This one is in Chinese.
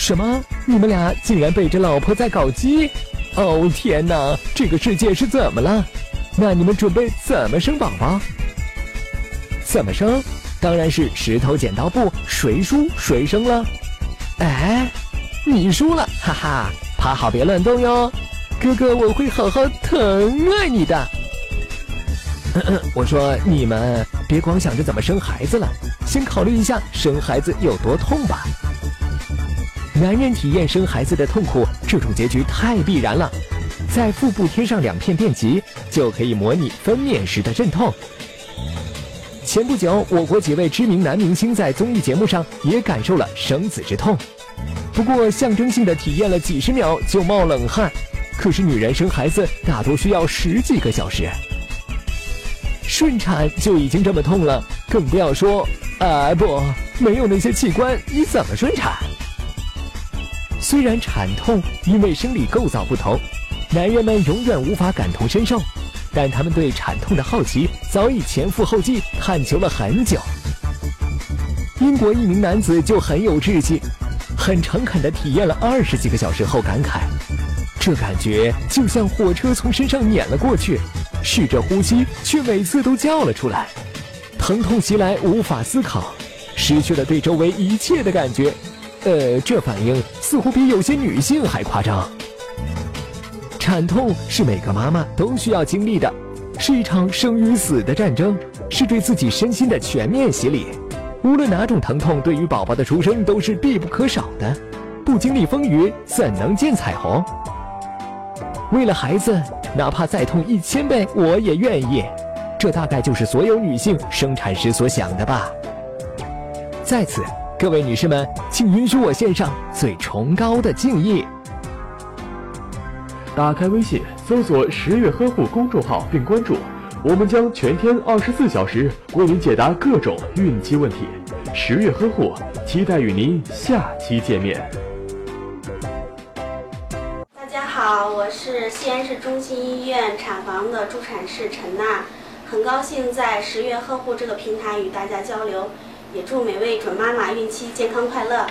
什么？你们俩竟然背着老婆在搞基？哦天哪，这个世界是怎么了？那你们准备怎么生宝宝？怎么生？当然是石头剪刀布，谁输谁生了。哎，你输了，哈哈，趴好别乱动哟，哥哥我会好好疼爱你的。我说你们别光想着怎么生孩子了，先考虑一下生孩子有多痛吧。男人体验生孩子的痛苦，这种结局太必然了。在腹部贴上两片电极，就可以模拟分娩时的阵痛。前不久，我国几位知名男明星在综艺节目上也感受了生子之痛，不过象征性的体验了几十秒就冒冷汗。可是女人生孩子大多需要十几个小时。顺产就已经这么痛了，更不要说……啊不，没有那些器官，你怎么顺产？虽然产痛因为生理构造不同，男人们永远无法感同身受，但他们对产痛的好奇早已前赴后继，探求了很久。英国一名男子就很有志气，很诚恳地体验了二十几个小时后感慨：“这感觉就像火车从身上碾了过去。”试着呼吸，却每次都叫了出来，疼痛袭来，无法思考，失去了对周围一切的感觉。呃，这反应似乎比有些女性还夸张。产痛是每个妈妈都需要经历的，是一场生与死的战争，是对自己身心的全面洗礼。无论哪种疼痛，对于宝宝的出生都是必不可少的。不经历风雨，怎能见彩虹？为了孩子。哪怕再痛一千倍，我也愿意。这大概就是所有女性生产时所想的吧。在此，各位女士们，请允许我献上最崇高的敬意。打开微信，搜索“十月呵护”公众号并关注，我们将全天二十四小时为您解答各种孕期问题。十月呵护，期待与您下期见面。大家好，我是西安市中心医院产房的助产士陈娜，很高兴在十月呵护这个平台与大家交流，也祝每位准妈妈孕期健康快乐。